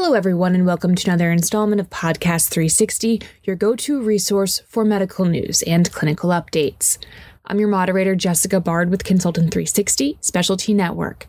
Hello, everyone, and welcome to another installment of Podcast 360, your go to resource for medical news and clinical updates. I'm your moderator, Jessica Bard with Consultant 360 Specialty Network.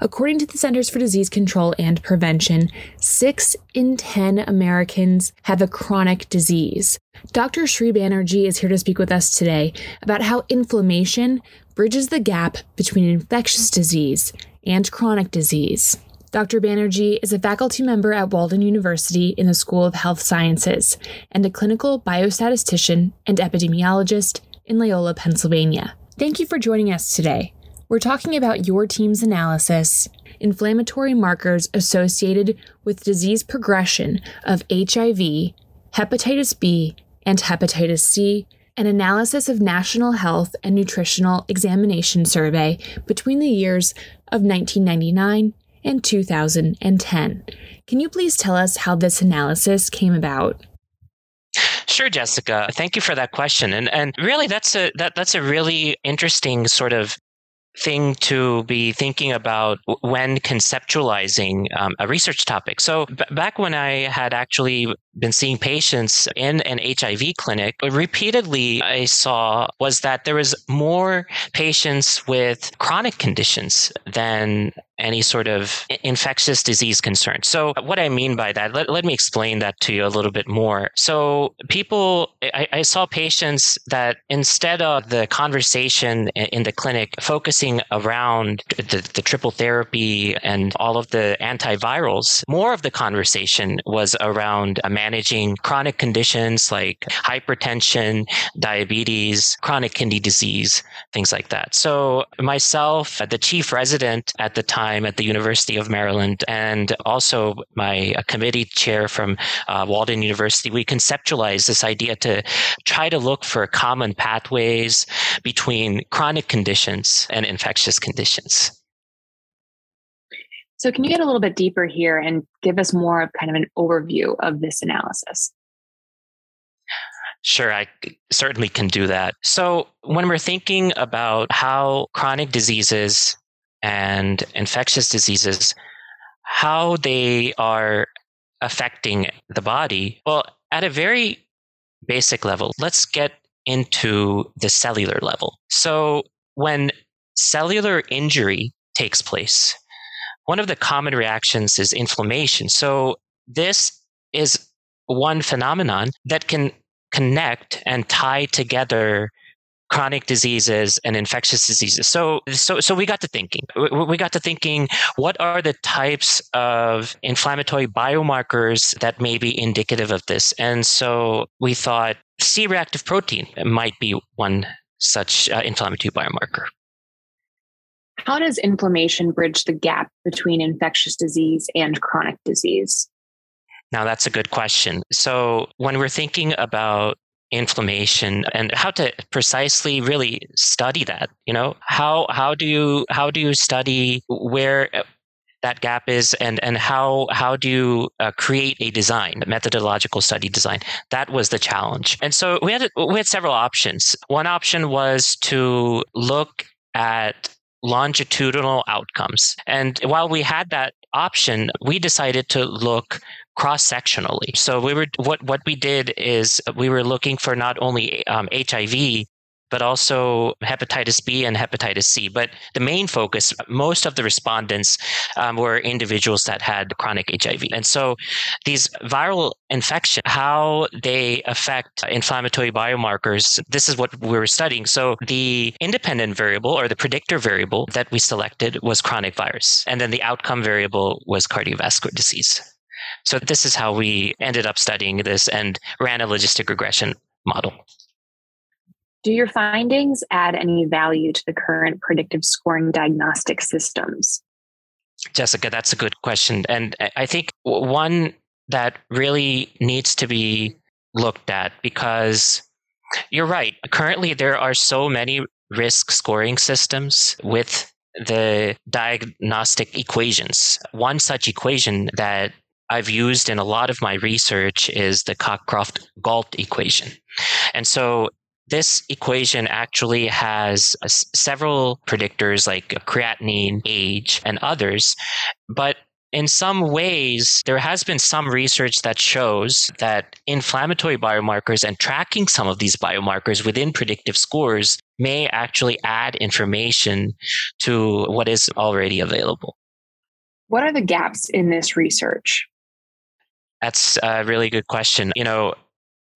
According to the Centers for Disease Control and Prevention, 6 in 10 Americans have a chronic disease. Dr. Sri Banerjee is here to speak with us today about how inflammation bridges the gap between infectious disease and chronic disease. Dr. Banerjee is a faculty member at Walden University in the School of Health Sciences and a clinical biostatistician and epidemiologist in Loyola, Pennsylvania. Thank you for joining us today. We're talking about your team's analysis, inflammatory markers associated with disease progression of HIV, hepatitis B, and hepatitis C, an analysis of National Health and Nutritional Examination Survey between the years of 1999 and 2010. Can you please tell us how this analysis came about? Sure, Jessica. Thank you for that question. And and really that's a that that's a really interesting sort of thing to be thinking about when conceptualizing um, a research topic. So, b- back when I had actually been seeing patients in an HIV clinic, repeatedly I saw was that there was more patients with chronic conditions than any sort of infectious disease concern. So, what I mean by that, let, let me explain that to you a little bit more. So, people, I, I saw patients that instead of the conversation in the clinic focusing around the, the triple therapy and all of the antivirals, more of the conversation was around managing chronic conditions like hypertension, diabetes, chronic kidney disease, things like that. So, myself, the chief resident at the time, at the University of Maryland and also my committee chair from uh, Walden University, we conceptualized this idea to try to look for common pathways between chronic conditions and infectious conditions. So, can you get a little bit deeper here and give us more of kind of an overview of this analysis? Sure, I certainly can do that. So, when we're thinking about how chronic diseases and infectious diseases, how they are affecting the body. Well, at a very basic level, let's get into the cellular level. So, when cellular injury takes place, one of the common reactions is inflammation. So, this is one phenomenon that can connect and tie together chronic diseases and infectious diseases. So, so, so we got to thinking. We got to thinking: what are the types of inflammatory biomarkers that may be indicative of this? And so we thought C-reactive protein might be one such uh, inflammatory biomarker. How does inflammation bridge the gap between infectious disease and chronic disease? Now, that's a good question. So, when we're thinking about inflammation and how to precisely really study that you know how how do you how do you study where uh, that gap is and and how how do you uh, create a design a methodological study design that was the challenge and so we had we had several options one option was to look at longitudinal outcomes and while we had that option we decided to look cross sectionally. So we were what what we did is we were looking for not only um, HIV but also hepatitis B and hepatitis C. But the main focus, most of the respondents um, were individuals that had chronic HIV. And so these viral infections, how they affect inflammatory biomarkers, this is what we were studying. So the independent variable or the predictor variable that we selected was chronic virus. And then the outcome variable was cardiovascular disease. So this is how we ended up studying this and ran a logistic regression model. Do your findings add any value to the current predictive scoring diagnostic systems? Jessica, that's a good question. And I think one that really needs to be looked at because you're right. Currently, there are so many risk scoring systems with the diagnostic equations. One such equation that I've used in a lot of my research is the Cockcroft Gault equation. And so this equation actually has uh, several predictors like creatinine, age, and others. But in some ways, there has been some research that shows that inflammatory biomarkers and tracking some of these biomarkers within predictive scores may actually add information to what is already available. What are the gaps in this research? That's a really good question. You know,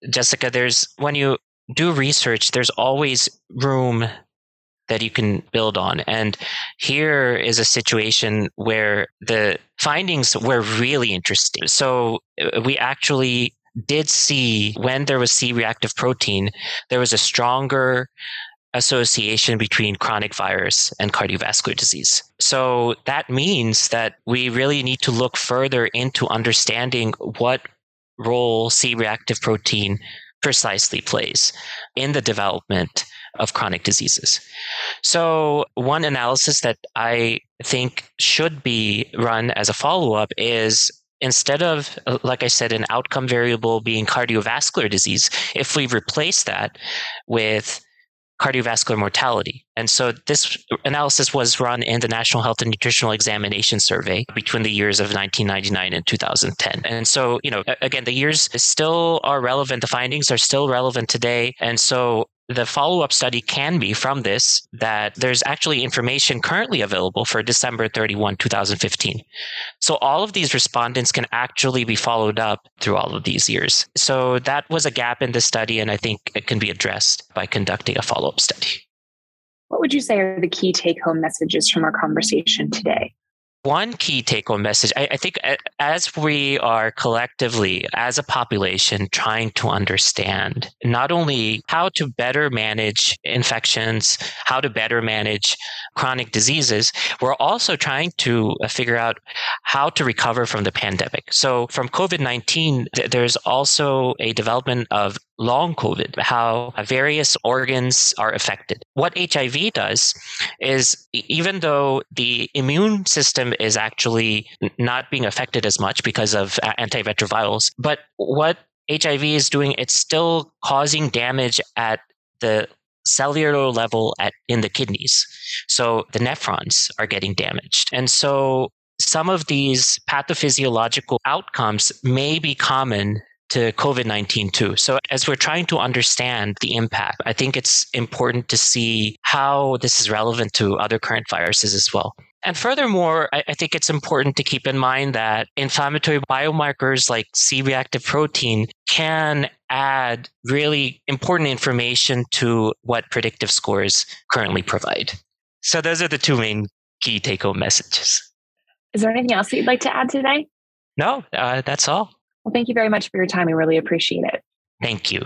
Jessica, there's when you do research, there's always room that you can build on. And here is a situation where the findings were really interesting. So uh, we actually did see when there was C reactive protein, there was a stronger association between chronic virus and cardiovascular disease. So that means that we really need to look further into understanding what role C reactive protein precisely plays in the development of chronic diseases. So, one analysis that I think should be run as a follow up is instead of, like I said, an outcome variable being cardiovascular disease, if we replace that with cardiovascular mortality. And so this analysis was run in the National Health and Nutritional Examination Survey between the years of 1999 and 2010. And so, you know, again, the years still are relevant. The findings are still relevant today. And so the follow up study can be from this that there's actually information currently available for December 31, 2015. So all of these respondents can actually be followed up through all of these years. So that was a gap in the study, and I think it can be addressed by conducting a follow up study. What would you say are the key take home messages from our conversation today? One key take home message I, I, think as we are collectively as a population trying to understand not only how to better manage infections how to better manage chronic diseases we're also trying to uh, figure out how to recover from the pandemic. So from covid-19 there's also a development of long COVID, how various organs are affected. What HIV does is, even though the immune system is actually not being affected as much because of uh, antiretrovirals, but what HIV is doing, it's still causing damage at the cellular level at in the kidneys. So the nephrons are getting damaged. And so some of these pathophysiological outcomes may be common to COVID 19 too. So, as we're trying to understand the impact, I think it's important to see how this is relevant to other current viruses as well. And furthermore, I, think it's important to keep in mind that inflammatory biomarkers like C reactive protein can add really important information to what predictive scores currently provide. So, those are the two main key take home messages. Is there anything else that you'd like to add today? No, uh, that's all. Well, thank you very much for your time. We really appreciate it. Thank you.